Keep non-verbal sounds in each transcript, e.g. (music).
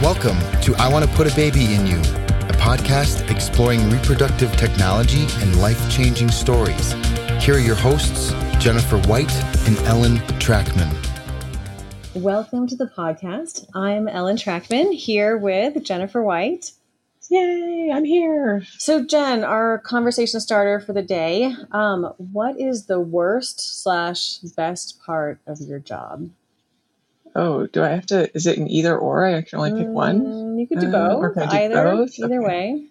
Welcome to I Want to Put a Baby in You, a podcast exploring reproductive technology and life changing stories. Here are your hosts, Jennifer White and Ellen Trachtman. Welcome to the podcast. I'm Ellen Trachtman here with Jennifer White. Yay, I'm here. So, Jen, our conversation starter for the day. Um, what is the worst slash best part of your job? Oh, do I have to? Is it an either or? I can only pick one. Mm, You could do Uh, both. or can I do either, both? either Okay. way.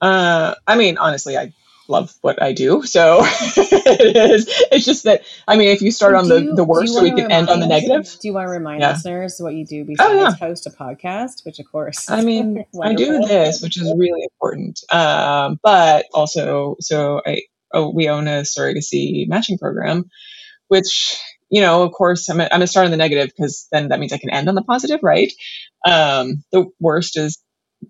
Uh, I mean, honestly, I love what I do, so (laughs) it is. It's just that I mean, if you start on the you- the worst, so we can end on the negative. Do you want to remind Yeah. listeners what you do besides Oh, yeah. host a podcast, which of course, I mean, (laughs) I do this, which is really important. Um, but also, so I oh, we own a surrogacy matching program, which you know, of course, I'm, I'm gonna start on the negative because then that means I can end on the positive, right? Um, the worst is,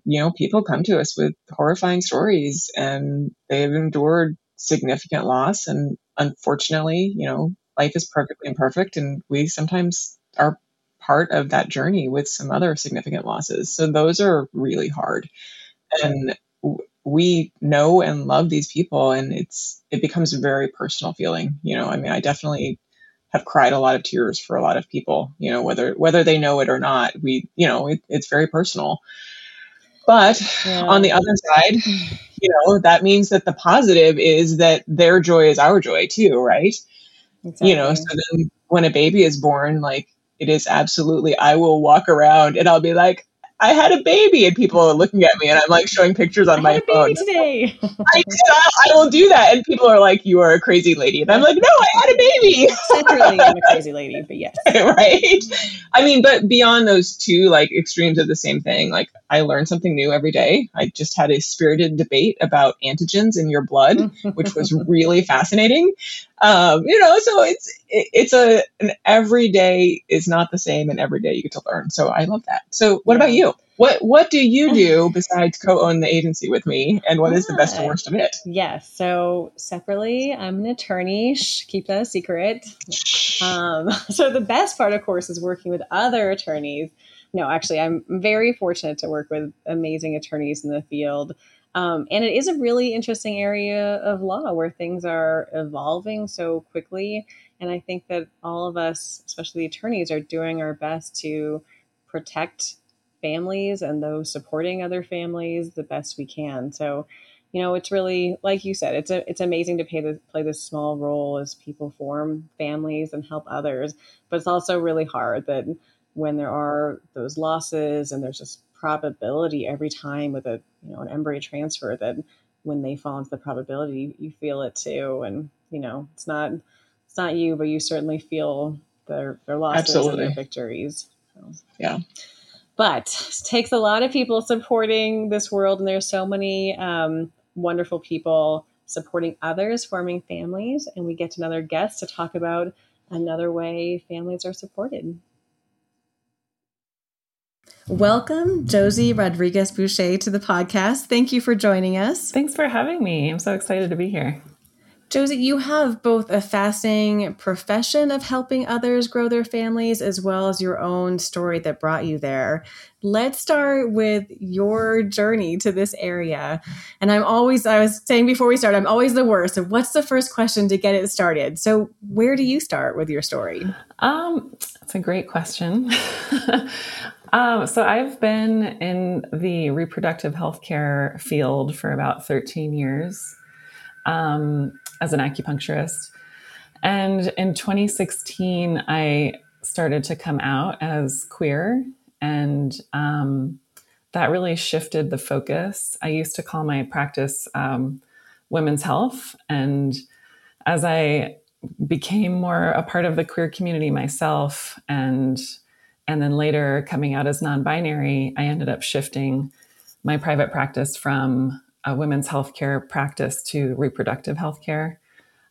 you know, people come to us with horrifying stories and they've endured significant loss, and unfortunately, you know, life is perfectly imperfect, and we sometimes are part of that journey with some other significant losses. So those are really hard. And we know and love these people and it's it becomes a very personal feeling. You know, I mean, I definitely have cried a lot of tears for a lot of people, you know, whether whether they know it or not. We, you know, it, it's very personal. But Yeah. on the other side, you know, that means that the positive is that their joy is our joy too, right? you know so then when a baby is born like it is absolutely i will walk around and i'll be like i had a baby and people are looking at me and i'm like showing pictures on I my phone today. (laughs) I, I, will do that and people are like you are a crazy lady and i'm like no i had a baby (laughs) Secretly, I'm a crazy lady, but yes. (laughs) right i mean but beyond those two like extremes of the same thing like i learn something new every day i just had a spirited debate about antigens in your blood which was really fascinating. Um, you know, so it's it, it's a an every day is not the same, and every day you get to learn. So I love that. So what about you? What what do you (laughs) do besides co-own the agency with me, and what is the best and worst of it? Yes. So separately, I'm an attorney. Shh, keep that a secret. Um, (laughs) so the best part, of course, is working with other attorneys. No, actually, I'm very fortunate to work with amazing attorneys in the field. Um, and it is a really interesting area of law where things are evolving so quickly. And I think that all of us, especially the attorneys, are doing our best to protect families and those supporting other families the best we can. So, you know, it's really like you said, it's a, it's amazing to play this, play this small role as people form families and help others. But it's also really hard that when there are those losses and there's just probability every time with a you know an embryo transfer that when they fall into the probability you feel it too and you know it's not it's not you but you certainly feel their their losses and their victories So. Yeah. but it takes a lot of people supporting this world and there's so many um, wonderful people supporting others forming families and we get another guest to talk about another way families are supported Welcome, Josie Rodriguez Boucher, to the podcast. Thank you for joining us. Thanks for having me. I'm so excited to be here. Josie, you have both a fascinating profession of helping others grow their families as well as your own story that brought you there. Let's start with your journey to this area. And I'm always, I was saying before we start, I'm always the worst. So, what's the first question to get it started? So, where do you start with your story? Um, that's a great question. (laughs) um, so I've been in the reproductive healthcare field for about 13 years um, as an acupuncturist. And in 2016, I started to come out as queer, and um, that really shifted the focus. I used to call my practice um, women's health, and as I became more a part of the queer community myself, and and then later coming out as non-binary, I ended up shifting my private practice from a women's healthcare practice to reproductive healthcare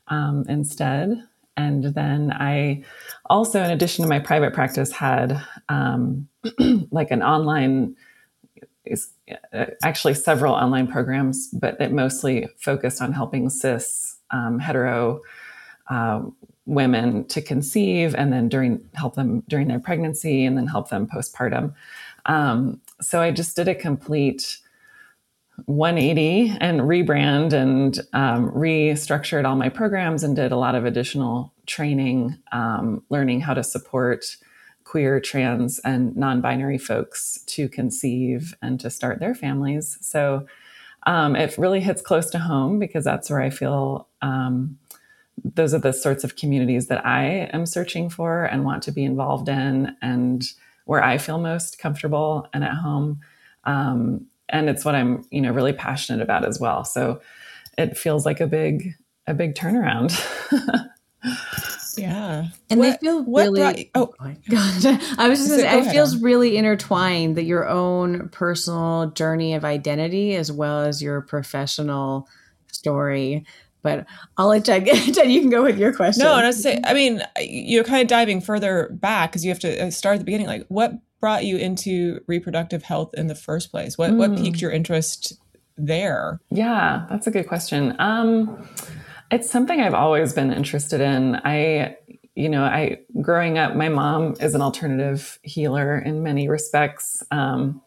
um, instead. And then I also, in addition to my private practice, had um, (clears throat) like an online, uh, actually several online programs, but it mostly focused on helping cis um, hetero uh, women to conceive and then during help them during their pregnancy and then help them postpartum. Um, so I just did a complete 180 and rebrand and um, restructured all my programs and did a lot of additional training, um, learning how to support queer, trans, and non binary folks to conceive and to start their families. So um, it really hits close to home because that's where I feel um, those are the sorts of communities that I am searching for and want to be involved in and where I feel most comfortable and at home. Um, and it's what I'm, you know, really passionate about as well. So it feels like a big, a big turnaround. (laughs) yeah. And what, they feel really, brought, oh, (laughs) God. I was just going to say, it feels on. really intertwined that your own personal journey of identity as well as your professional story but I'll let Jen, (laughs) Jen, you can go with your question. No, and I was say, I mean, you're kind of diving further back because you have to uh, start at the beginning. Like, what brought you into reproductive health in the first place? What mm. what piqued your interest there? Yeah, that's a good question. Um, it's something I've always been interested in. I, you know, I growing up, my mom is an alternative healer in many respects. Um,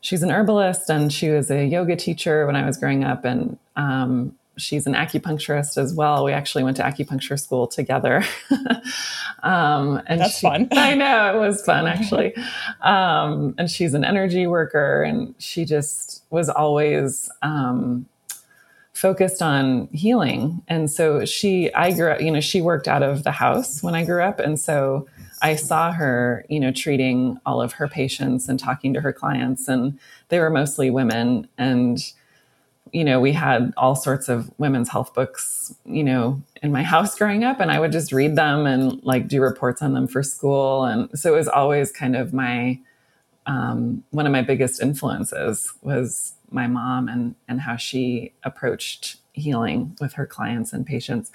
she's an herbalist, and she was a yoga teacher when I was growing up, and um, she's an acupuncturist as well. We actually went to acupuncture school together. (laughs) um, and that's she, fun. (laughs) I know it was fun actually. Um, and she's an energy worker, and she just was always um, focused on healing. And so she, I grew up, you know, she worked out of the house when I grew up, and so. I saw her, you know, treating all of her patients and talking to her clients, and they were mostly women. And you know, we had all sorts of women's health books, you know, in my (laughs) house growing up, and I would just read them and like do reports on them for school. And so it was always kind of my um, one of my biggest influences was my mom and and how she approached healing with her clients and patients.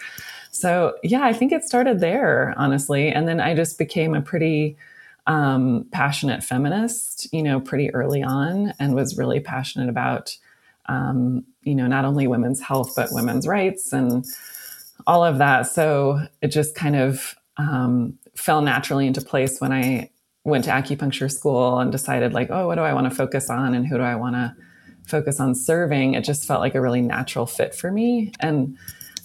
So yeah, I think it started there, honestly, and then I just became a pretty um, passionate feminist, you know, pretty early on, and was really passionate about um, you know, not only women's health, but women's rights and all of that. So it just kind of um, fell naturally into place when I went to acupuncture school and decided, like, oh, what do I want to focus on and who do I want to focus on serving? It just felt like a really natural fit for me. And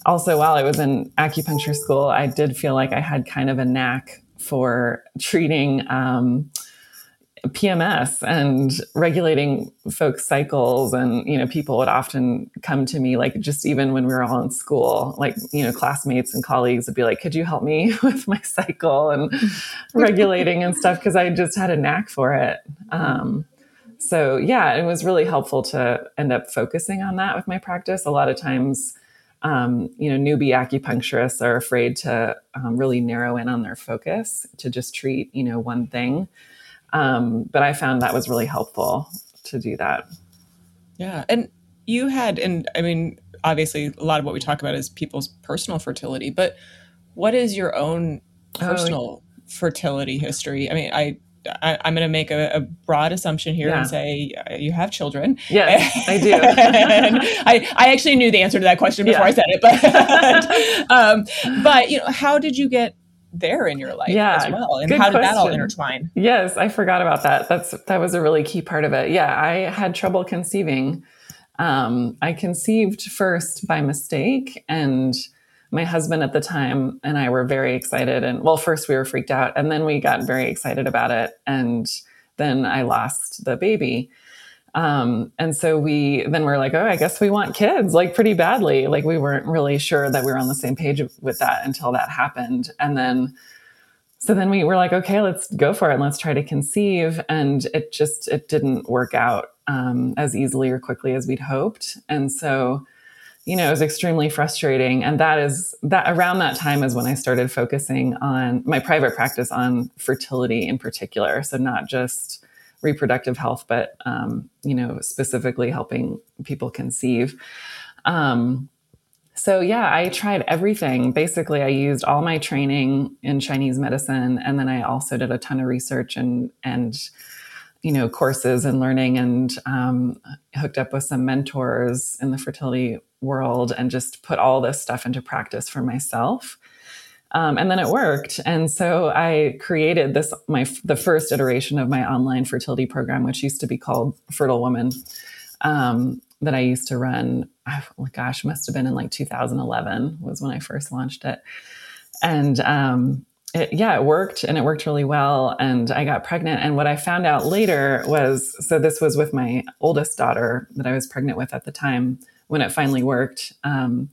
also, while I was in acupuncture school, I did feel like I had kind of a knack for treating. Um, PMS and regulating folks' cycles. And, you know, people would often come to me, like, just even when we were all in school, like, you know, classmates and colleagues would be like, could you help me (laughs) with my cycle and (laughs) regulating and stuff? Cause I just had a knack for it. Um, so, yeah, it was really helpful to end up focusing on that with my practice. A lot of times, um, you know, newbie acupuncturists are afraid to um, really narrow in on their focus to just treat, you know, one thing. Um, but I found that was really helpful to do that. Yeah. And you had, and I mean, obviously, a lot of what we talk about is people's personal fertility, but what is your own oh, personal oh, fertility history? I mean, I, I, am going to make a, a, broad assumption here yeah. and say uh, you have children. Yes, I do. (laughs) I, I actually knew the answer to that question before yeah. I said it, but (laughs) um, but you know, how did you get there in your life yeah, as well and how did question. that all intertwine? Yes i forgot about that. That's that was a really key part of it. Yeah i had trouble conceiving. Um, i conceived first by mistake and my husband at the time and i were very excited and well first we were freaked out and then we got very excited about it and then i lost the baby um, and so we then we're like, oh, I guess we want kids like pretty badly. Like we weren't really sure that we were on the same page with that until that happened. And then, so then we were like, okay, let's go for it let's try to conceive. And it just, it didn't work out um, as easily or quickly as we'd hoped. And so, you know, it was extremely frustrating. And that is that around that time is when I started focusing on my private practice on fertility in particular. So not just reproductive health, but um, you know, specifically helping people conceive. Um, so yeah, I tried everything. Basically, I used all my training in Chinese medicine, and then I also did a ton of research and and you know courses and learning, and um, hooked up with some mentors in the fertility world, and just put all this stuff into practice for myself. Um, and then it worked. And so I created this, my, the first iteration of my online fertility program, which used to be called Fertile Woman, um, that I used to run. Oh, gosh, must have been in like 2011 was when I first launched it. And, um, it, yeah, it worked and it worked really well. And I got pregnant. And what I found out later was so this was with my oldest daughter that I was pregnant with at the time when it finally worked. Um,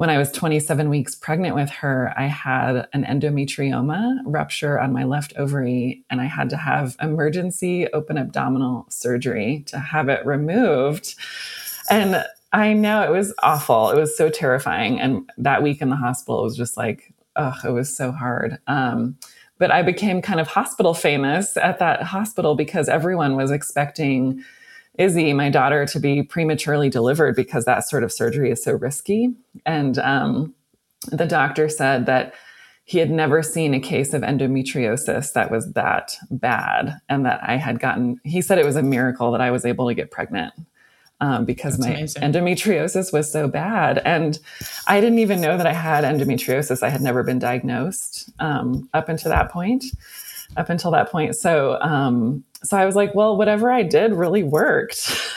when I was 27 weeks pregnant with her, I had an endometrioma rupture on my left ovary, and I had to have emergency open abdominal surgery to have it removed. And I know it was awful. It was so terrifying. And that week in the hospital was just like, oh, it was so hard. Um, but I became kind of hospital famous at that hospital because everyone was expecting Izzy, my daughter, to be prematurely delivered because that sort of surgery is so risky. And um, the doctor said that he had never seen a case of endometriosis that was that bad and that I had gotten, he said it was a miracle that I was able to get pregnant. Um, because That's my amazing. endometriosis was so bad. And I didn't even know that I had endometriosis. I had never been diagnosed um, up until that point up until that point. So, um, so I was like, well, whatever I did really worked. (laughs)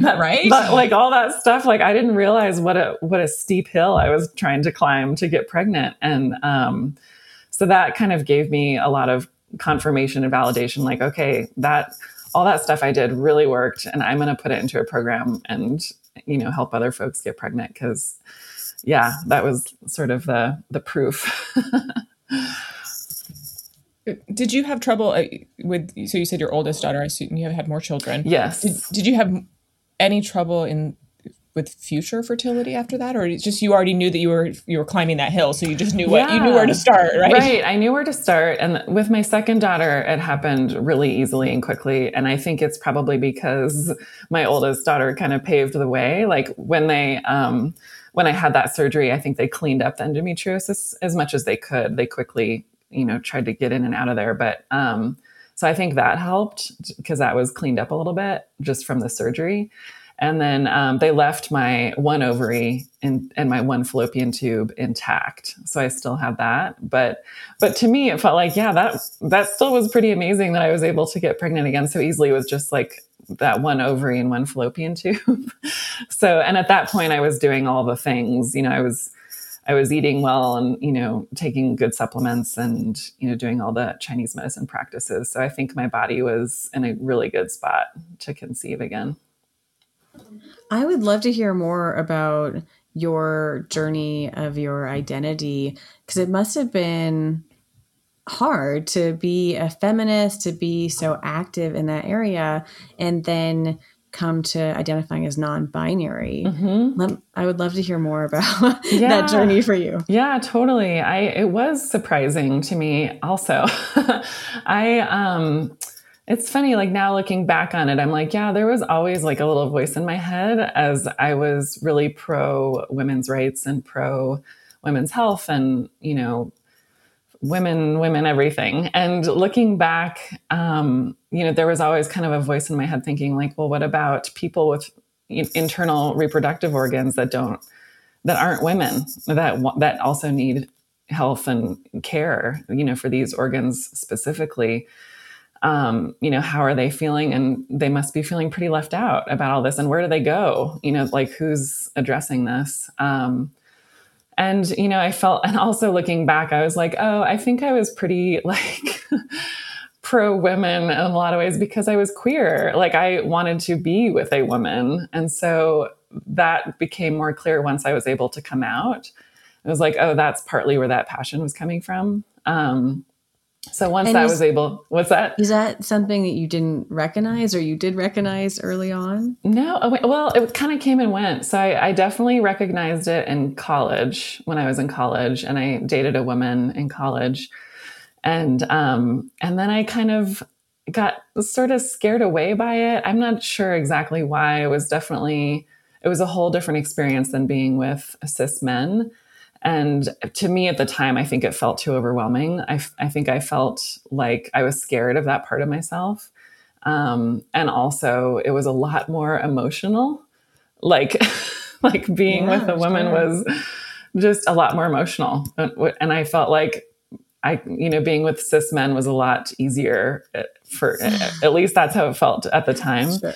right. But like all that stuff, like I didn't realize what a, what a steep hill I was trying to climb to get pregnant. And, um, so that kind of gave me a lot of confirmation and validation. Like, okay, that, all that stuff I did really worked and I'm going to put it into a program and, you know, help other folks get pregnant. Cause yeah, that was sort of the, the proof. (laughs) Did you have trouble uh, with? So you said your oldest daughter. I assume you have had more children. Yes. Did, did you have any trouble in with future fertility after that, or just you already knew that you were you were climbing that hill, so you just knew what yeah. you knew where to start, right? Right. I knew where to start, and with my second daughter, it happened really easily and quickly. And I think it's probably because my oldest daughter kind of paved the way. Like when they. um when I had that surgery, I think they cleaned up the endometriosis as much as they could. They quickly you know, tried to get in and out of there. But um, so I think that helped because that was cleaned up a little bit just from the surgery. And then um, they left my one ovary and, and my one fallopian tube intact, so I still had that. But but to me, it felt like yeah, that that still was pretty amazing that I was able to get pregnant again so easily. It was just like that one ovary and one fallopian tube. (laughs) so and at that point, I was doing all the things. You know, I was I was eating well and, you know, taking good supplements and, you know, doing all the Chinese medicine practices. So I think my body was in a really good spot to conceive again. I would love to hear more about your journey of your identity because it must have been hard to be a feminist, to be so active in that area, and then come to identifying as non-binary mm-hmm. i would love to hear more about (laughs) yeah. that journey for you yeah totally i it was surprising to me also (laughs) i um it's funny like now looking back on it i'm like yeah there was always like a little voice in my head as i was really pro women's rights and pro women's health and you know women, women, everything. And looking back, um, you know, there was always kind of a voice in my head thinking, like, well, what about people with internal reproductive organs that don't, that aren't women, that that also need health and care, you know, for these organs specifically. Um, you know, how are they feeling? And they must be feeling pretty left out about all this. And where do they go? You know, like who's addressing this? Um, and, you know, I felt, and also looking back, I was like, oh, I think I was pretty (laughs) like pro women in a lot of ways because I was queer. Like I wanted to be with a woman. And so that became more clear once I was able to come out. It was like, oh, that's partly where that passion was coming from. Um, so once and I was able, what's that? Is that something that you didn't recognize or you did recognize early on? No. Well, it kind of came and went. So I, I, definitely recognized it in college when I was in college and I dated a woman in college. And, um, and then I kind of got sort of scared away by it. I'm not sure exactly why. It was definitely, it was a whole different experience than being with cis men. And to me at the time, I think it felt too overwhelming. I, I think I felt like I was scared of that part of myself. Um, and also, it was a lot more emotional. Like, (laughs) like being yeah, with a woman sure. was just a lot more emotional. And I felt like I, you know, being with cis men was a lot easier uh, for, uh, (sighs) at least that's how it felt at the time. Sure.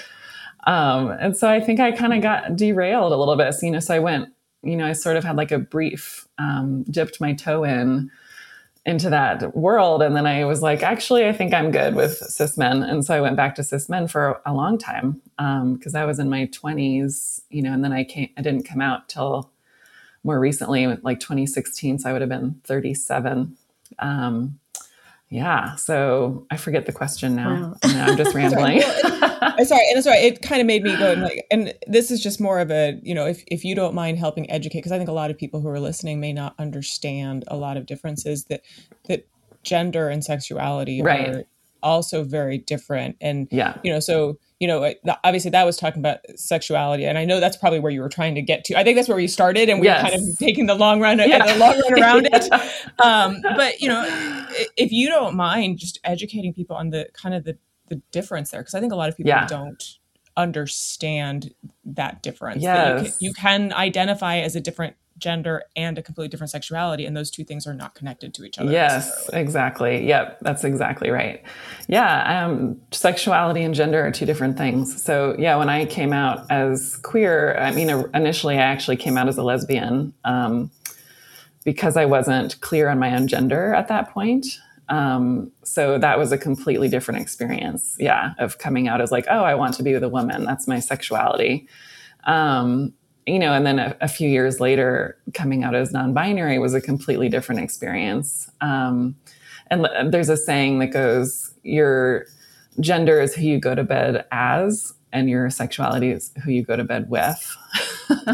Um, and so I think I kind of got derailed a little bit. So, you know, so I went, you know, I sort of had like a brief, um, dipped my toe in into that world. And then I was like, actually, I think I'm good with cis men. And so I went back to cis men for a long time because um, I was in my 20s, you know, and then I came, I didn't come out till more recently, like 2016. So I would have been 37. Um, yeah. So I forget the question now. Wow. I'm just (laughs) rambling. Sorry. sorry. And uh, sorry. It kind of made me go and like, and this is just more of a, you know, if, if you don't mind helping educate, because I think a lot of people who are listening may not understand a lot of differences that, that gender and sexuality right. are also very different. And, yeah, you know, so, you know, obviously that was talking about sexuality, and I know that's probably where you were trying to get to. I think that's where you started, and we yes. were kind of taking the long run, uh, yeah. the long run around yeah. it. (laughs) Um, but you know, if you don't mind, just educating people on the kind of the the difference there, because I think a lot of people yeah. don't understand that difference. Yes. That you, can, you can identify as a different gender and a completely different sexuality and those two things are not connected to each other yes exactly yep that's exactly right yeah um, sexuality and gender are two different things so yeah when i came out as queer i mean initially i actually came out as a lesbian um, because i wasn't clear on my own gender at that point um, so that was a completely different experience yeah of coming out as like oh i want to be with a woman. That's my sexuality. Um, you know, and then a, a, few years later, coming out as non-binary was a completely different experience. Um, and there's a saying that goes, "Your gender is who you go to bed as, and your sexuality is who you go to bed with."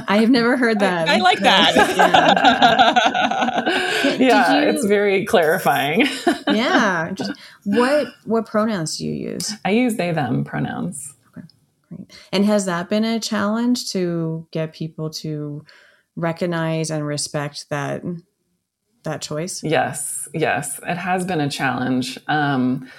I have never heard (laughs) that. I, I like that. (laughs) yeah, yeah you, it's very clarifying. (laughs) yeah. Just, what what pronouns do you use? I use they them pronouns. Okay, great. And has that been a challenge to get people to recognize and respect that that choice? Yes, yes, it has been a challenge. Um,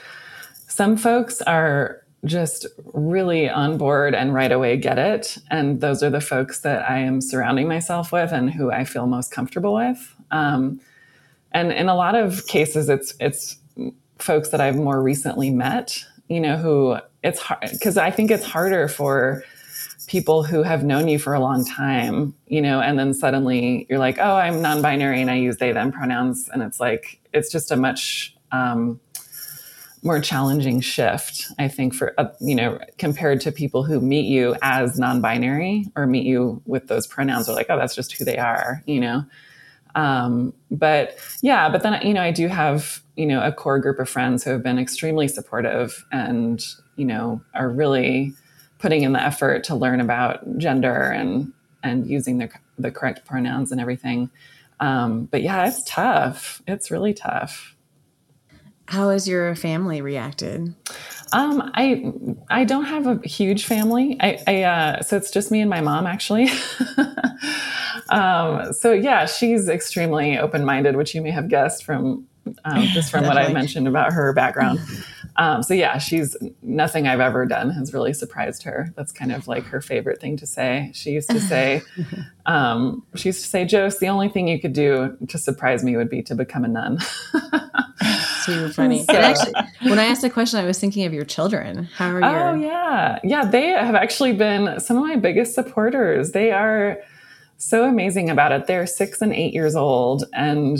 some folks are just really on board and right away get it, and those are the folks that I am surrounding myself with and who I feel most comfortable with. Um, and in a lot of cases, it's it's folks that I've more recently met, you know, who it's hard because I think it's harder for people who have known you for a long time, you know, and then suddenly you're like, oh, I'm non binary and I use they, them pronouns. And it's like, it's just a much um, more challenging shift, I think, for, uh, you know, compared to people who meet you as non binary or meet you with those pronouns are like, oh, that's just who they are, you know. Um, but yeah, but then, you know, I do have, you know, a core group of friends who have been extremely supportive and, you know, are really putting in the effort to learn about gender and and using the the correct pronouns and everything. Um, but yeah, it's tough. It's really tough. How has your family reacted? Um, I I don't have a huge family. I, I uh, so it's just me and my mom actually. (laughs) um, so yeah, she's extremely open minded, which you may have guessed from um, just from (laughs) what I mentioned about her background. (laughs) Um, so yeah, she's nothing I've ever done has really surprised her. That's kind of like her favorite thing to say. She used to say, um, she used to say, Jose, the only thing you could do to surprise me would be to become a nun. Super (laughs) funny. So, actually, when I asked the question, I was thinking of your children. How are you? Oh yeah, yeah. They have actually been some of my biggest supporters. They are so amazing about it. They're six and eight years old, and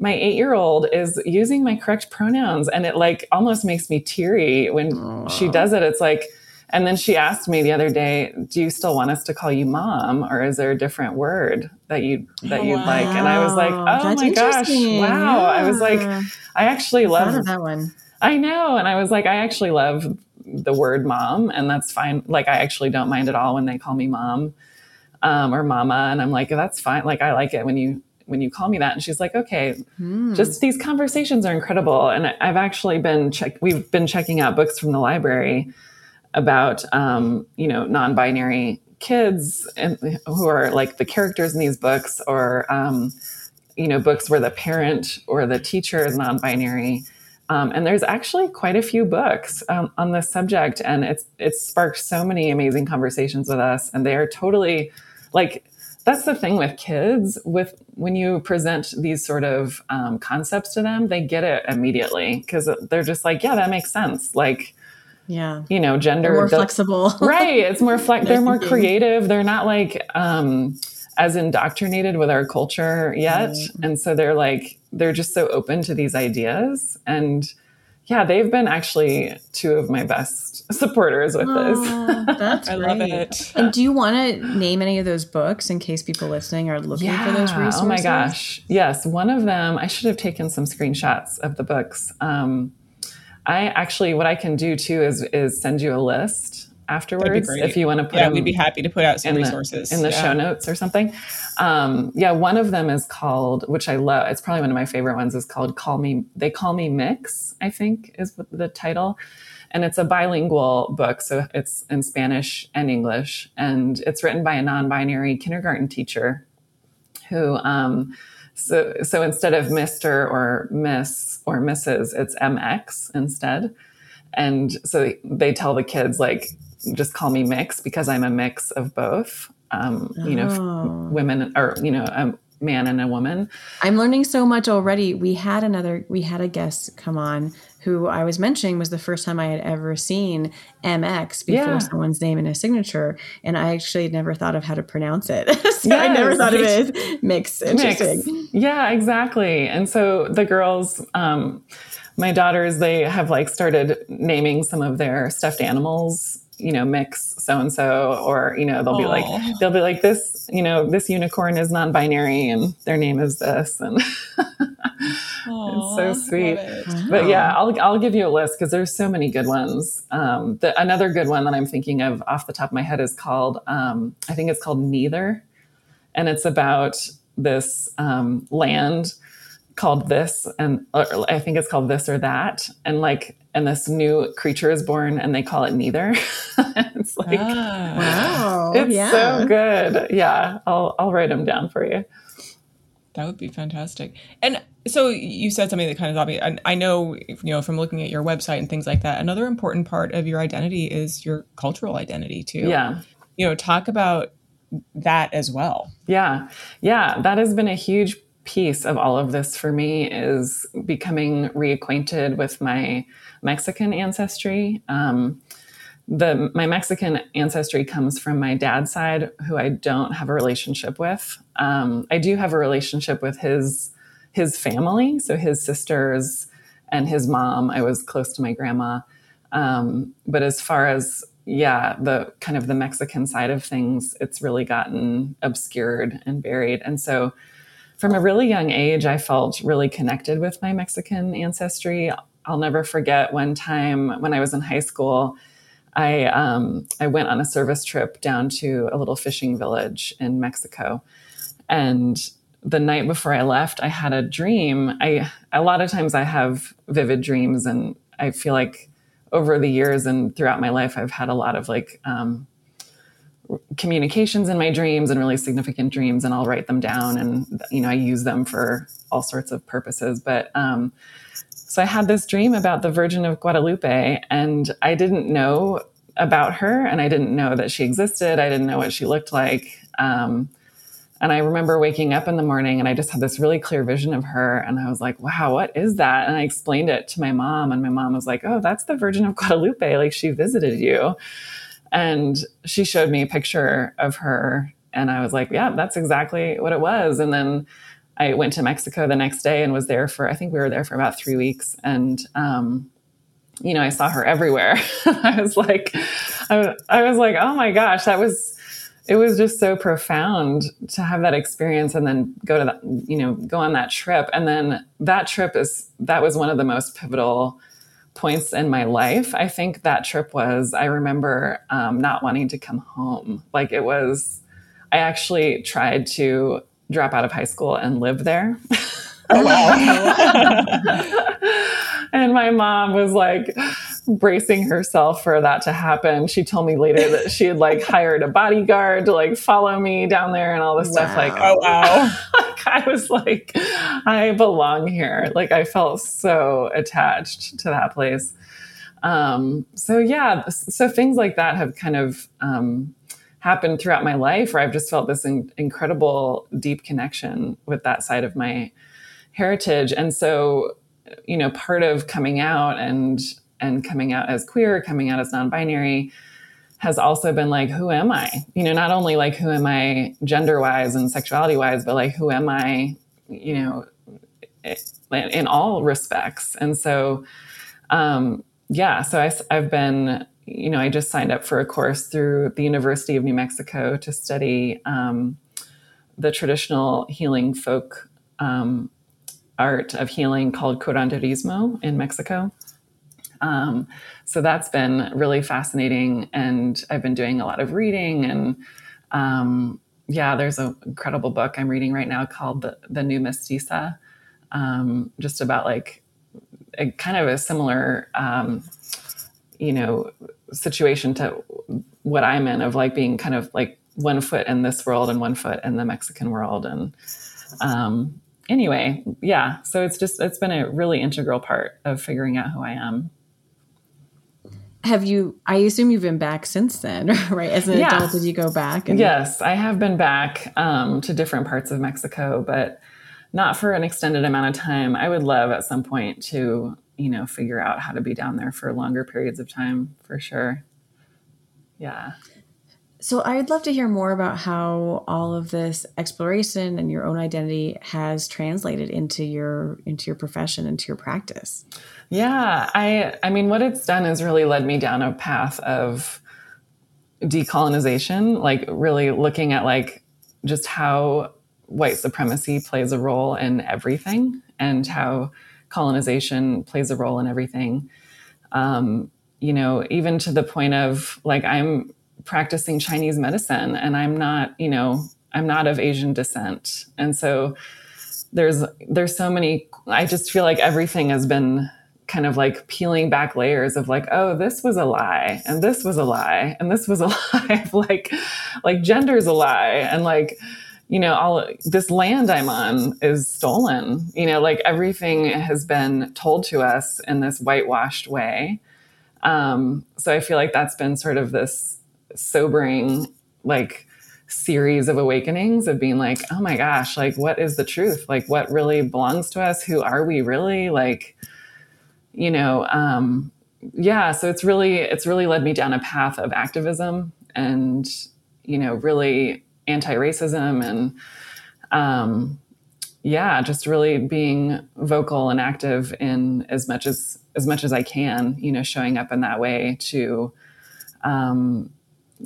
my eight year old is using my correct pronouns and it like almost makes me teary when Aww. she does it. It's like, and then she asked me the other day, "Do you still want us to call you mom, or is there a different word that you that you'd wow. like?" And I was like, "Oh That's my gosh, wow!" Yeah. I was like, "I actually love that one." I know, and I was like, "I actually love the word mom, and that's fine. Like, I actually don't mind at all when they call me mom um, or mama, and I'm like, that's fine. Like, I like it when you when you call me that and she's like okay hmm. just these conversations are incredible and i've actually been check we've been checking out books from the library about um, you know non-binary kids and, who are like the characters in these books or um, you know books where the parent or the teacher is non-binary. Um, and there's actually quite a few books um, on this subject and it's it's sparked so many amazing conversations with us and they are totally like that's the thing with kids with when you present these sort of um, concepts to them they get it immediately because they're just like yeah that makes sense. Like yeah you know gender they're more flexible (laughs) right it's more flex they're more creative they're not like um as indoctrinated with our culture yet mm-hmm. and so they're like they're just so open to these ideas and yeah, they've been actually two of my best (laughs) supporters with oh, this. That's (laughs) I great. love it. And do you want to name any of those books in case people listening are looking yeah. for those resources? Oh my gosh. Yes. One of them, I should have taken some screenshots of the books. Um, I actually, what I can do too is, is send you a list afterwards if you want to put yeah we'd be happy to put out some in resources. the, in the yeah. show notes or something. Um, yeah one of them is called which i love it's probably one of my favorite ones is called call me they call me mix i think is the title. And it's a bilingual book so it's in spanish and english. And it's written by a non-binary kindergarten teacher who um, so so instead of mr or miss or mrs it's mx instead and so they tell the kids like just call me mix because I'm a mix of both. Um, you know, oh. women or you know, a man and a woman. I'm learning so much already. We had another, we had a guest come on who I was mentioning was the first time I had ever seen MX before yeah. someone's name in a signature, and I actually had never thought of how to pronounce it. (laughs) so yes. I never thought of it as mix. Interesting. Mix. Yeah, exactly. And so the girls. Um, my daughters, they have like started naming some of their stuffed animals you know, mix so and so, or you know, they'll Aww. be like, they'll be like, this, you know, this unicorn is non-binary, and their name is this, and (laughs) it's so sweet. It. But yeah, I'll I'll give you a list because there's so many good ones. Um, the, another good one that I'm thinking of off the top of my head is called, um, I think it's called Neither, and it's about this um, land called this and i think it's called this or that and like and this new creature is born and they call it neither (laughs) it's like ah, wow it's yeah. so good yeah i'll i'll write them down for you that would be fantastic. And so you said something that kind of got me. And i know you know from looking at your website and things like that another important part of your identity is your cultural identity too. Yeah. You know talk about that as well. Yeah. Yeah. That has been a huge piece of all of this for me is becoming reacquainted with my Mexican ancestry. Um, the my Mexican ancestry comes from my dad's side, who I don't have a relationship with. Um, I do have a relationship with his his family, so his sisters and his mom. I was close to my grandma, um, but as far as yeah, the kind of the Mexican side of things, it's really gotten obscured and buried, and so from a really young age, I felt really connected with my Mexican ancestry. I'll never forget one time when I was in high school. I um, I went on a service trip down to a little fishing village in Mexico, and the night before I left, I had a dream. I a lot of times I have vivid dreams, and I feel like over the years and throughout my life, I've had a lot of like um, communications in my dreams and really significant dreams and I'll write them down and you know I use them for all sorts of purposes but um, so I had this dream about the Virgin of Guadalupe and I didn't know about her and I didn't know that she existed I didn't know what she looked like um, and I remember waking up in the morning and I just had this really clear vision of her. And I was like, wow, what is that? And I explained it to my mom. And my mom was like, oh, that's the Virgin of Guadalupe. Like she visited you. And she showed me a picture of her. And I was like, yeah, that's exactly what it was. And then I went to Mexico the next day and was there for, I think we were there for about three weeks. And, um, you know, I saw her everywhere. (laughs) I was like, I, I was like, oh my gosh, that was, it was just so profound to have that experience and then go to that, you know, go on that trip. And then that trip is, that was one of the most pivotal points in my life. I think that trip was, I remember um, not wanting to come home. Like it was, I actually tried to drop out of high school and live there. Oh, wow. (laughs) and my mom was like bracing herself for that to happen. She told me later that she had like hired a bodyguard to like follow me down there and all this wow. stuff. Like, oh wow. (laughs) like, I was like, I belong here. Like I felt so attached to that place. Um, so yeah, so things like that have kind of um, happened throughout my life where I've just felt this in- incredible deep connection with that side of my heritage. And so, you know, part of coming out and and coming out as queer, coming out as non-binary has also been like, who am I? You know, not only like who am I gender wise and sexuality wise, but like who am I, you know, in all respects. And so, um, yeah, so I, I've been you know, I just signed up for a course through the University of New Mexico to study um, the traditional healing folk um, art of healing called curanderismo in Mexico. Um, so that's been really fascinating, and I've been doing a lot of reading. And um, yeah, there's an incredible book I'm reading right now called The, the New Mestiza, um, just about like a kind of a similar um, you know situation to what I'm in of like being kind of like one foot in this world and one foot in the Mexican world. And um anyway yeah. So it's just it's been a really integral part of figuring out who I am. Have you i assume you've been back since then (laughs) right? As an yeah. adult did you go back and- yes i have been back um, to different parts of mexico but not for an extended amount of time. I would love at some point to you know, figure out how to be down there for longer periods of time for sure. Yeah. So I'd love to hear more about how all of this exploration and your own identity has translated into your into your profession into your practice. Yeah, I I mean what it's done is really led me down a path of decolonization, like really looking at like just how white supremacy plays a role in everything and how colonization plays a role in everything. Um, you know, even to the point of like I'm practicing Chinese medicine and I'm not, you know, I'm not of Asian descent. And so there's there's so many I just feel like everything has been kind of like peeling back layers of like oh this was a lie and this was a lie and this was a (laughs) lie like like gender's a lie and like you know, all this land I'm on is stolen. You know, like everything has been told to us in this whitewashed way. Um, so I feel like that's been sort of this sobering, like, series of awakenings of being like, oh my gosh, like, what is the truth? Like, what really belongs to us? Who are we really? Like, you know, um, yeah. So it's really, it's really led me down a path of activism and, you know, really anti-racism and um, yeah, just really being vocal and active in as much as as much as I can, you know, showing up in that way to, um,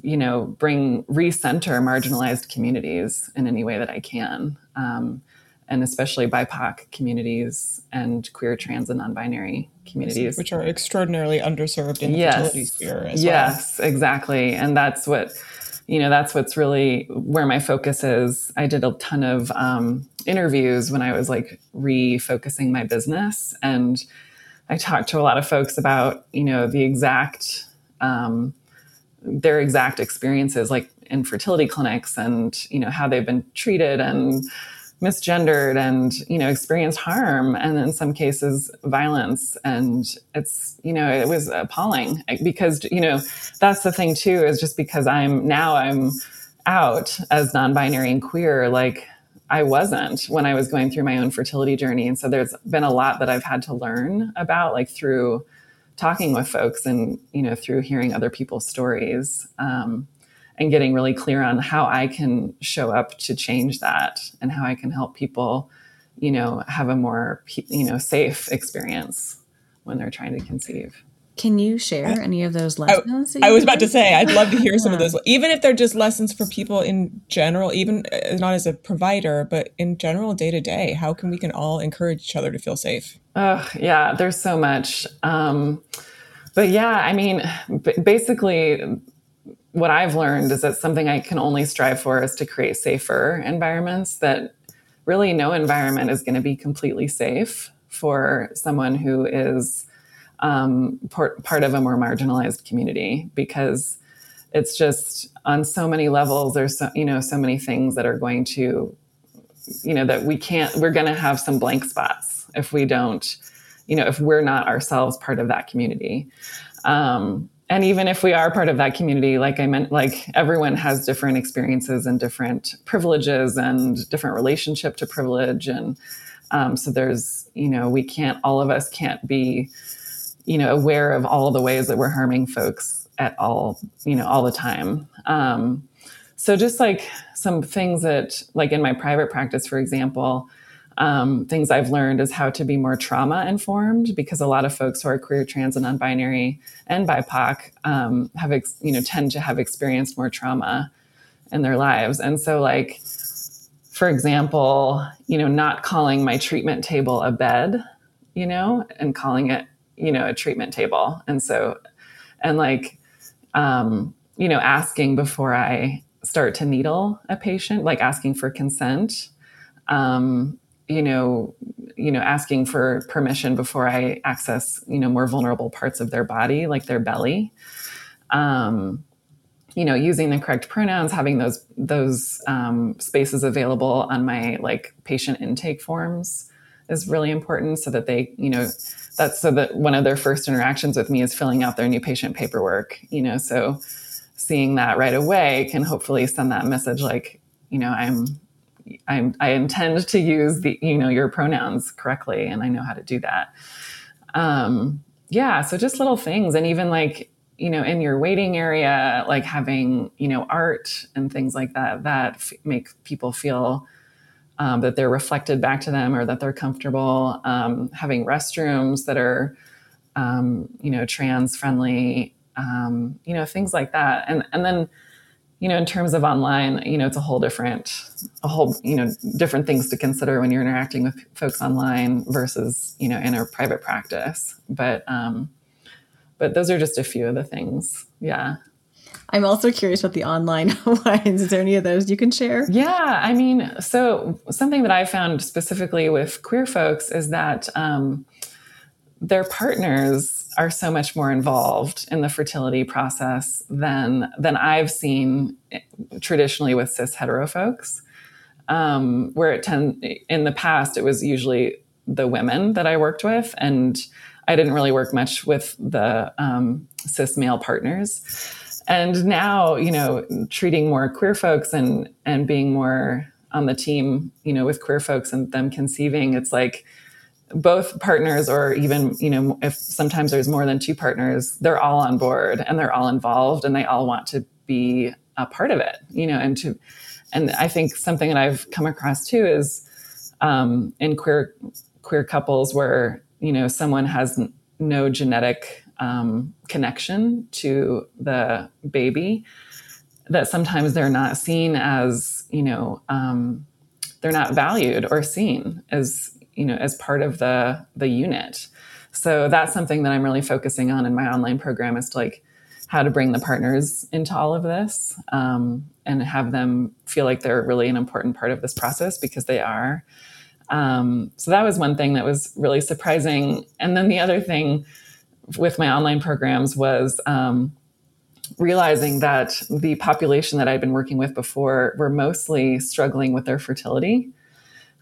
you know, bring recenter marginalized communities in any way that I can, um, and especially BIPOC communities and queer, trans, and non-binary communities, which are extraordinarily underserved in the yes. fertility sphere as yes, well. Yes, exactly, and that's what you know, that's what's really where my focus is. I did a ton of um, interviews when I was like refocusing my business. And I talked to a lot of folks about, you know, the exact, um, their exact experiences, like in fertility clinics and, you know, how they've been treated and, misgendered and you know experienced harm and in some cases violence. And it's you know it was appalling because you know that's the thing too is just because i'm now i'm out as non-binary and queer like i wasn't when i was going through my own fertility journey. And so there's been a lot that i've had to learn about like through talking with folks and you know through hearing other people's stories. Um, and getting really clear on how I can show up to change that and how I can help people, you know, have a more, you know, safe experience when they're trying to conceive. Can you share any of those lessons? I, I was about to say, I'd love to hear some of those, even if they're just lessons for people in general, even uh, not as a provider, but in general, day to day. How can we can all encourage each other to feel safe? Oh, yeah, there's so much. Um, but yeah, I mean, basically, what I've learned is that something I can only strive for is to create safer environments that really no environment is going to be completely safe for someone who is um, part, part of a more marginalized community because it's just on so many levels there's so, you know so many things that are going to you know that we can't we're going to have some blank spots if we don't you know if we're not ourselves part of that community. Um, and even if we are part of that community, like I meant, like everyone has different experiences and different privileges and different relationship to privilege. And um, so there's, you know, we can't, all of us can't be, you know, aware of all the ways that we're harming folks at all, you know, all the time. Um, so just like some things that, like in my private practice, for example, um, things I've learned is how to be more trauma informed because a lot of folks who are queer, trans, and non-binary and BIPOC um, have, ex- you know, tend to have experienced more trauma in their lives. And so, like, for example, you know, not calling my treatment table a bed, you know, and calling it, you know, a treatment table. And so, and like, um, you know, asking before I start to needle a patient, like asking for consent. Um, you know, you know, asking for permission before I access, you know, more vulnerable parts of their body, like their belly. Um, you know, using the correct pronouns, having those those um, spaces available on my like patient intake forms is really important, so that they, you know, that's so that one of their first interactions with me is filling out their new patient paperwork. You know, so seeing that right away can hopefully send that message like, you know, I'm I'm, I intend to use the, you know, your pronouns correctly, and I know how to do that. Um, yeah, so just little things, and even like, you know, in your waiting area, like having, you know, art and things like that, that f- make people feel um, that they're reflected back to them or that they're comfortable. Um, having restrooms that are, um, you know, trans friendly, um, you know, things like that, and and then you know, in terms of online, you know, it's a whole different, a whole, you know, different things to consider when you're interacting with folks online versus, you know, in a private practice. But, um, but those are just a few of the things. Yeah. I'm also curious about the online (laughs) ones. Is there any of those you can share? Yeah. I mean, so something that I found specifically with queer folks is that, um, their partners are so much more involved in the fertility process than than I've seen traditionally with cis hetero folks. Um, where it tend in the past, it was usually the women that I worked with, and I didn't really work much with the um, cis male partners. And now, you know, treating more queer folks and and being more on the team, you know, with queer folks and them conceiving, it's like both partners or even you know if sometimes there's more than two partners they're all on board and they're all involved and they all want to be a part of it you know and to and i think something that i've come across too is um, in queer queer couples where you know someone has no genetic um, connection to the baby that sometimes they're not seen as you know um, they're not valued or seen as you know as part of the the unit. So that's something that i'm really focusing on in my online program is to like how to bring the partners into all of this um, and have them feel like they're really an important part of this process because they are. Um, so that was one thing that was really surprising. And then the other thing with my online programs was um, realizing that the population that i'd been working with before were mostly struggling with their fertility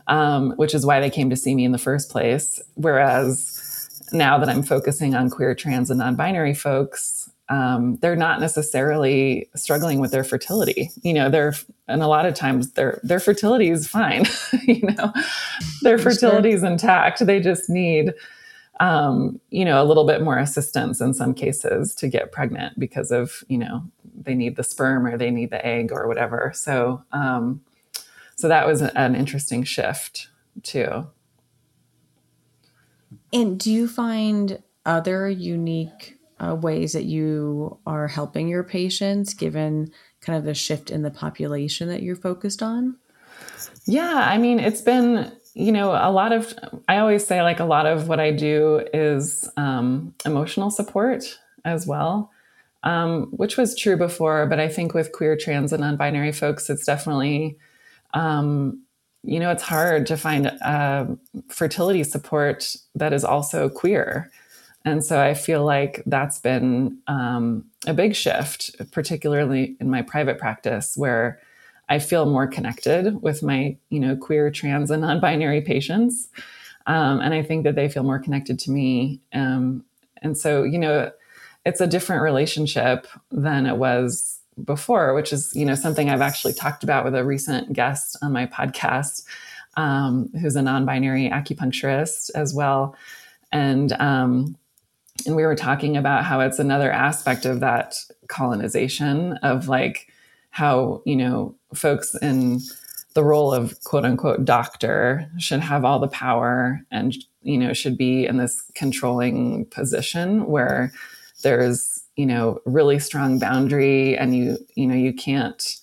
um, which is why they came to see me in the first place. Whereas now that I'm focusing on queer, trans, and non binary folks, um, they're not necessarily struggling with their fertility. You know, they're, and a lot of times their, their fertility is fine. (laughs) you know, their fertility is intact. They just need, um, you know, a little bit more assistance in some cases to get pregnant because of, you know, they need the sperm or they need the egg or whatever. So, um, so that was an interesting shift too. And do you find other unique uh, ways that you are helping your patients given kind of the shift in the population that you're focused on? Yeah, I mean, it's been, you know, a lot of, I always say like a lot of what I do is um, emotional support as well, um, which was true before. But I think with queer, trans, and non binary folks, it's definitely um, you know, it's hard to find uh, fertility support that is also queer. And so I feel like that's been um, a big shift, particularly in my private practice, where I feel more connected with my, you know, queer, trans, and non-binary patients, um, and I think that they feel more connected to me. Um, and so, you know, it's a different relationship than it was before, which is, you know, something I've actually talked about with a recent guest on my podcast, um, who's a non-binary acupuncturist as well. And um, and we were talking about how it's another aspect of that colonization of like how, you know, folks in the role of quote unquote doctor should have all the power and you know should be in this controlling position where there's you know really strong boundary and you you know you can't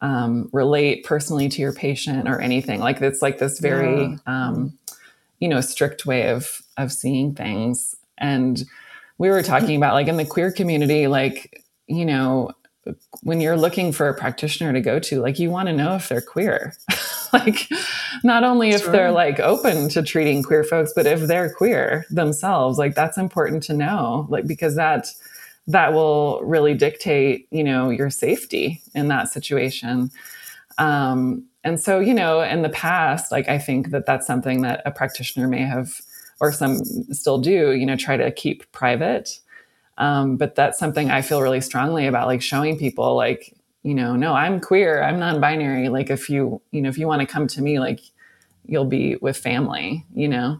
um, relate personally to your patient or anything like it's like this very yeah. um, you know strict way of of seeing things and we were talking about like in the queer community like you know when you're looking for a practitioner to go to like you want to know if they're queer (laughs) like not only if sure. they're like open to treating queer folks but if they're queer themselves like that's important to know like because that that will really dictate you know your safety in that situation um and so you know in the past like i think that that's something that a practitioner may have or some still do you know try to keep private um, but that's something i feel really strongly about like showing people like you know, no, I'm queer, I'm non-binary. Like if you, you know, if you want to come to me, like you'll be with family, you know?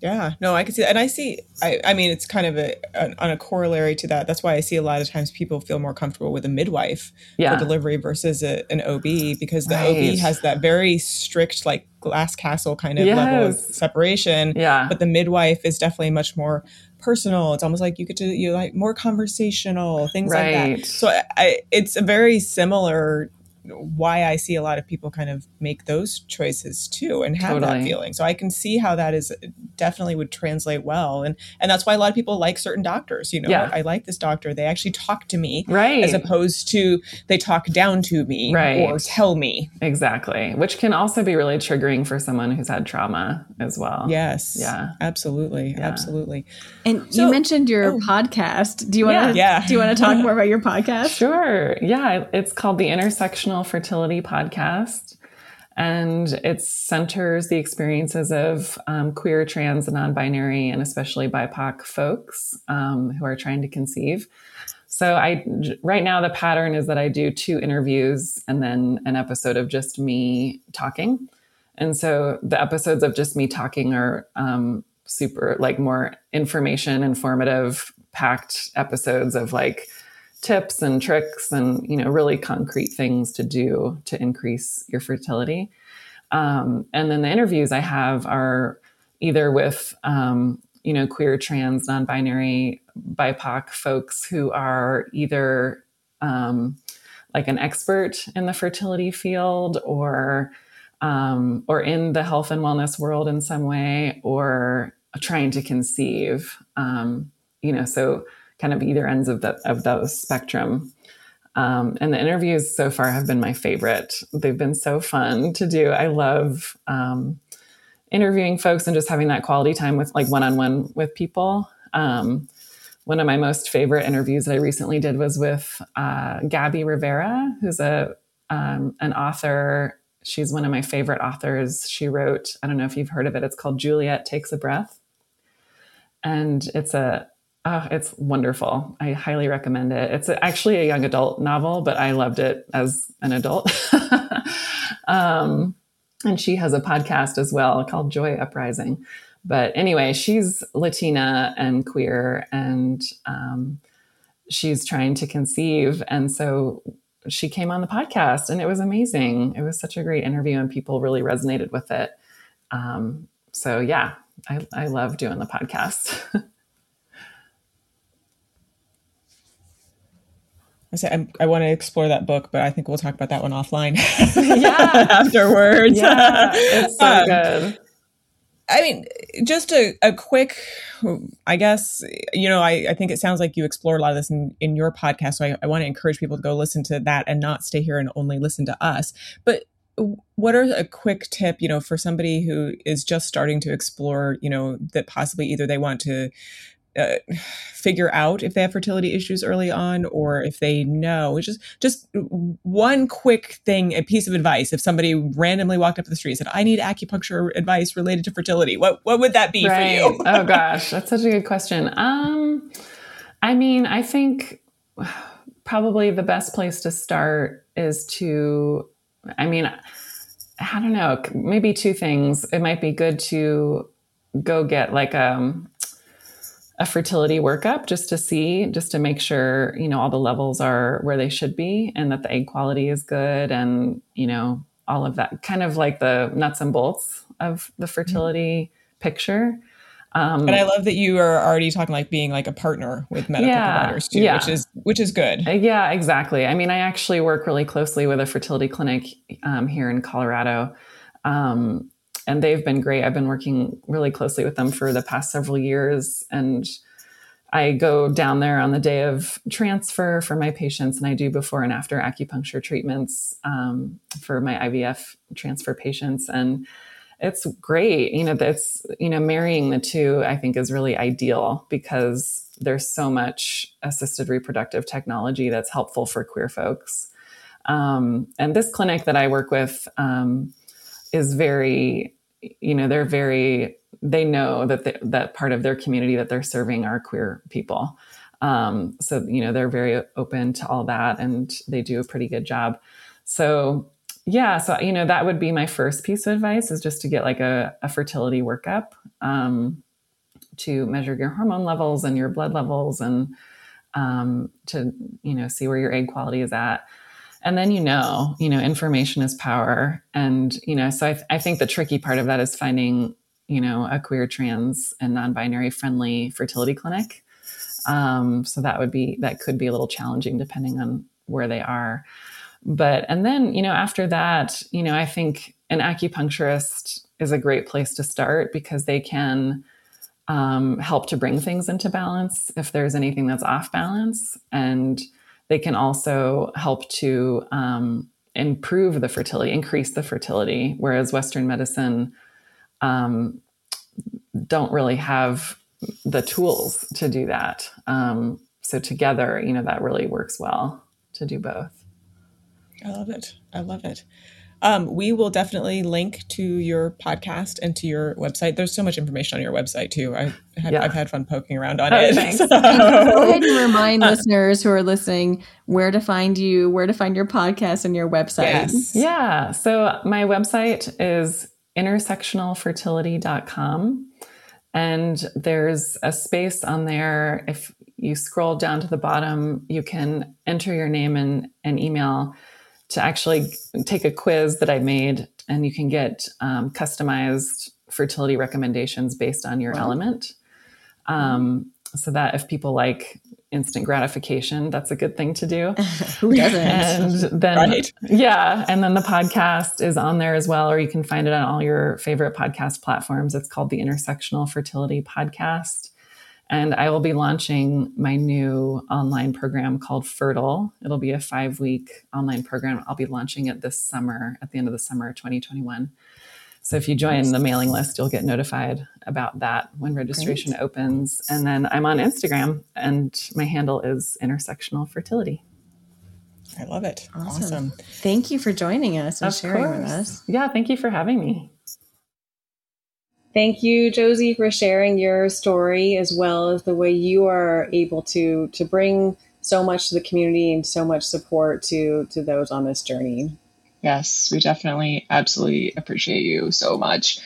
Yeah, no, I can see that. And I see, I, I mean, it's kind of a, on a corollary to that. That's why I see a lot of times people feel more comfortable with a midwife yeah. for delivery versus a, an OB because the right. OB has that very strict, like glass castle kind of yes. level of separation. Yeah. But the midwife is definitely much more personal. It's almost like you get to you like more conversational things right. like that. So I, it's a very similar why I see a lot of people kind of make those choices too and have totally. that feeling. So I can see how that is definitely would translate well. And and that's why a lot of people like certain doctors. You know, yeah. I, I, like this doctor. They actually talk to me. Right. As opposed to they talk down to me right. or tell me. Exactly. Which can also be really triggering for someone who's had trauma as well. Yes. Yeah. Absolutely. Yeah. Absolutely. And so, you mentioned your oh, podcast. Do you want to yeah. do you want to talk (laughs) more about your podcast? Sure. Yeah. It's called the Intersectional Fertility Podcast. And it centers the experiences of um, queer, trans, and non binary, and especially BIPOC folks um, who are trying to conceive. So, I right now, the pattern is that I do two interviews and then an episode of just me talking. And so the episodes of just me talking are um, super, like more information, informative, packed episodes of like tips and tricks and you know really concrete things to do to increase your fertility. Um, and then the interviews i have are either with um, you know queer trans non-binary bipoc folks who are either um, like an expert in the fertility field or um, or in the health and wellness world in some way or trying to conceive. Um, you know so kind of either ends of the of those spectrum. Um, and the interviews so far have been my favorite. They've been so fun to do. I love um, interviewing folks and just having that quality time with like one on one with people. Um, one of my most favorite interviews that I recently did was with uh, Gabby Rivera, who's a um, an author. She's one of my favorite authors. She wrote, I don't know if you've heard of it. It's called Juliet Takes a Breath, and it's a Oh, it's wonderful. I highly recommend it. It's actually a young adult novel, but I loved it as an adult. (laughs) um, and she has a podcast as well called Joy Uprising. But anyway, she's Latina and queer, and um, she's trying to conceive. And so she came on the podcast, and it was amazing. It was such a great interview, and people really resonated with it. Um, so, yeah, I, I love doing the podcast. (laughs) I say I'm, i want to explore that book, but I think we'll talk about that one offline. (laughs) yeah, afterwards. Yeah, it's so um, good. I mean, just a, a quick, I guess, you know, I, I think it sounds like you explore a lot of this in, in your podcast. So I, I want to encourage people to go listen to that and not stay here and only listen to us. But what are a quick tip, you know, for somebody who is just starting to explore, you know, that possibly either they want to uh, figure out if they have fertility issues early on or if they know. It's just just one quick thing a piece of advice. If somebody randomly walked up the street and said i need acupuncture advice related to fertility what what would that be right. for you? Oh (laughs) gosh. That's such a good question. Um I mean, I think probably the best place to start is to, I mean, I don't know, maybe two things. It might be good to go get like a, um, a fertility workup just to see, just to make sure, you know, all the levels are where they should be and that the egg quality is good and, you know, all of that kind of like the nuts and bolts of the fertility mm-hmm. picture. Um, and I love that you are already talking like being like a partner with medical yeah, providers too, yeah. which is which is good. Uh, yeah, exactly. I mean, I actually work really closely with a fertility clinic um, here in Colorado, um, and they've been great. I've been working really closely with them for the past several years, and I go down there on the day of transfer for my patients, and I do before and after acupuncture treatments um, for my IVF transfer patients, and it's great. You know, that's, you know, marrying the two, I think is really ideal because there's so much assisted reproductive technology that's helpful for queer folks. Um, and this clinic that I work with um, is very, you know, they're very, they know that they, that part of their community that they're serving are queer people. Um, so, you know, they're very open to all that and they do a pretty good job. So yeah so you know that would be my first piece of advice is just to get like a, a fertility workup um, to measure your hormone levels and your blood levels and um, to you know see where your egg quality is at and then you know you know information is power. And you know so I, th- I think the tricky part of that is finding you know a queer trans and non-binary friendly fertility clinic. Um, so that would be that could be a little challenging depending on where they are. But, and then, you know, after that, you know, I think an acupuncturist is a great place to start because they can um, help to bring things into balance if there's anything that's off balance. And they can also help to um, improve the fertility, increase the fertility, whereas Western medicine um, don't really have the tools to do that. Um, so together, you know, that really works well to do both. I love it. I love it. Um, we will definitely link to your podcast and to your website. There's so much information on your website too. I have yeah. had fun poking around on oh, it. (laughs) So. Go ahead and remind uh, listeners who are listening where to find you, where to find your podcast and your website. Yes. Yeah. So my website is intersectionalfertility.com. And there's a space on there. If you scroll down to the bottom, you can enter your name and, and email to actually take a quiz that I made, and you can get um, customized fertility recommendations based on your wow. element. Um, so that if people like instant gratification, that's a good thing to do. (laughs) Who doesn't? And then, right. yeah, and then the podcast is on there as well, or you can find it on all your favorite podcast platforms. It's called the Intersectional Fertility Podcast. And I will be launching my new online program called Fertile. It'll be a five week online program. I'll be launching it this summer, at the end of the summer 2021. So if you join the mailing list, you'll get notified about that when registration Great. opens. And then I'm on Instagram, and my handle is intersectional fertility. I love it. Awesome. awesome. Thank you for joining us and of sharing course. with us. Yeah, thank you for having me. Thank you, Josie, for sharing your story as well as the way you are able to to bring so much to the community and so much support to to those on this journey. Yes, we definitely absolutely appreciate you so much.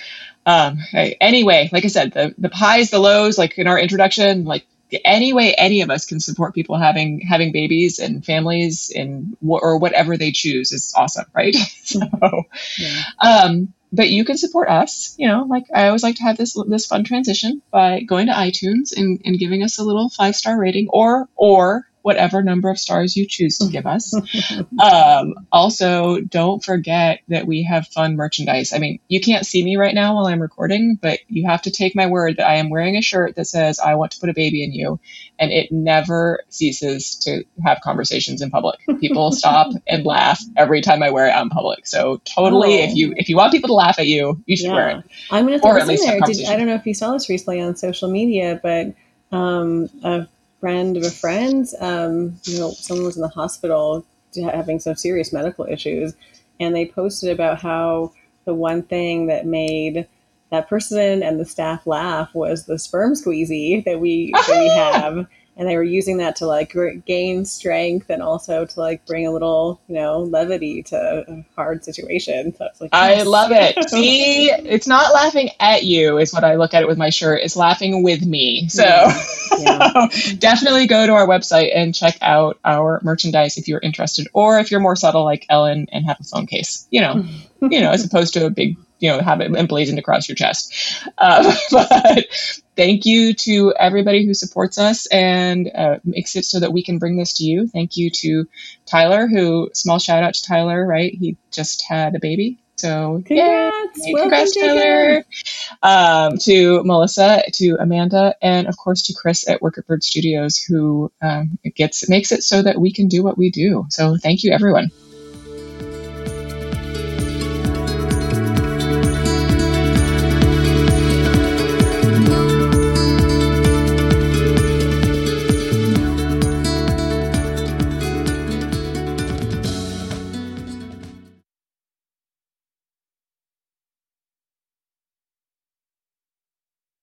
Um, anyway, like I said, the the highs, the lows, like in our introduction, like any way any of us can support people having having babies and families and or whatever they choose is awesome, right? (laughs) so, yeah. um, but you can support us. You know, like I always like to have this this fun transition by going to iTunes and, and giving us a little five star rating, or or whatever number of stars you choose to give us. (laughs) um, also, don't forget that we have fun merchandise. I mean, you can't see me right now while I'm recording, but you have to take my word that I am wearing a shirt that says, I want to put a baby in you. And it never ceases to have conversations in public. People (laughs) stop and laugh every time I wear it out in public. So totally, oh. if you if you want people to laugh at you, you should yeah. wear it. I'm going to throw this in there. Did, I don't know if you saw this recently on social media, but um, a friend of a friend, um, you know, someone was in the hospital having some serious medical issues, and they posted about how the one thing that made that person and the staff laugh was the sperm squeezy that we that we (laughs) have. And they were using that to like gain strength and also to like bring a little you know levity to a hard situation. So like yes. i love it. (laughs) See it's not laughing at you is what i look at it with my shirt. It's laughing with me. So yeah. (laughs) definitely go to our website and check out our merchandise if you're interested or if you're more subtle like ellen and have a phone case you know mm-hmm. You know as opposed to a big you know have it emblazoned across your chest. Uh, (laughs) but thank you to everybody who supports us and uh, makes it so that we can bring this to you. Thank you to tyler who small shout out to tyler right? He just had a baby. So congrats, yay, congrats Tyler. Um, to Melissa, to Amanda, and of course to Chris at Work at Bird Studios, who um, gets makes it so that we can do what we do. So thank you, everyone.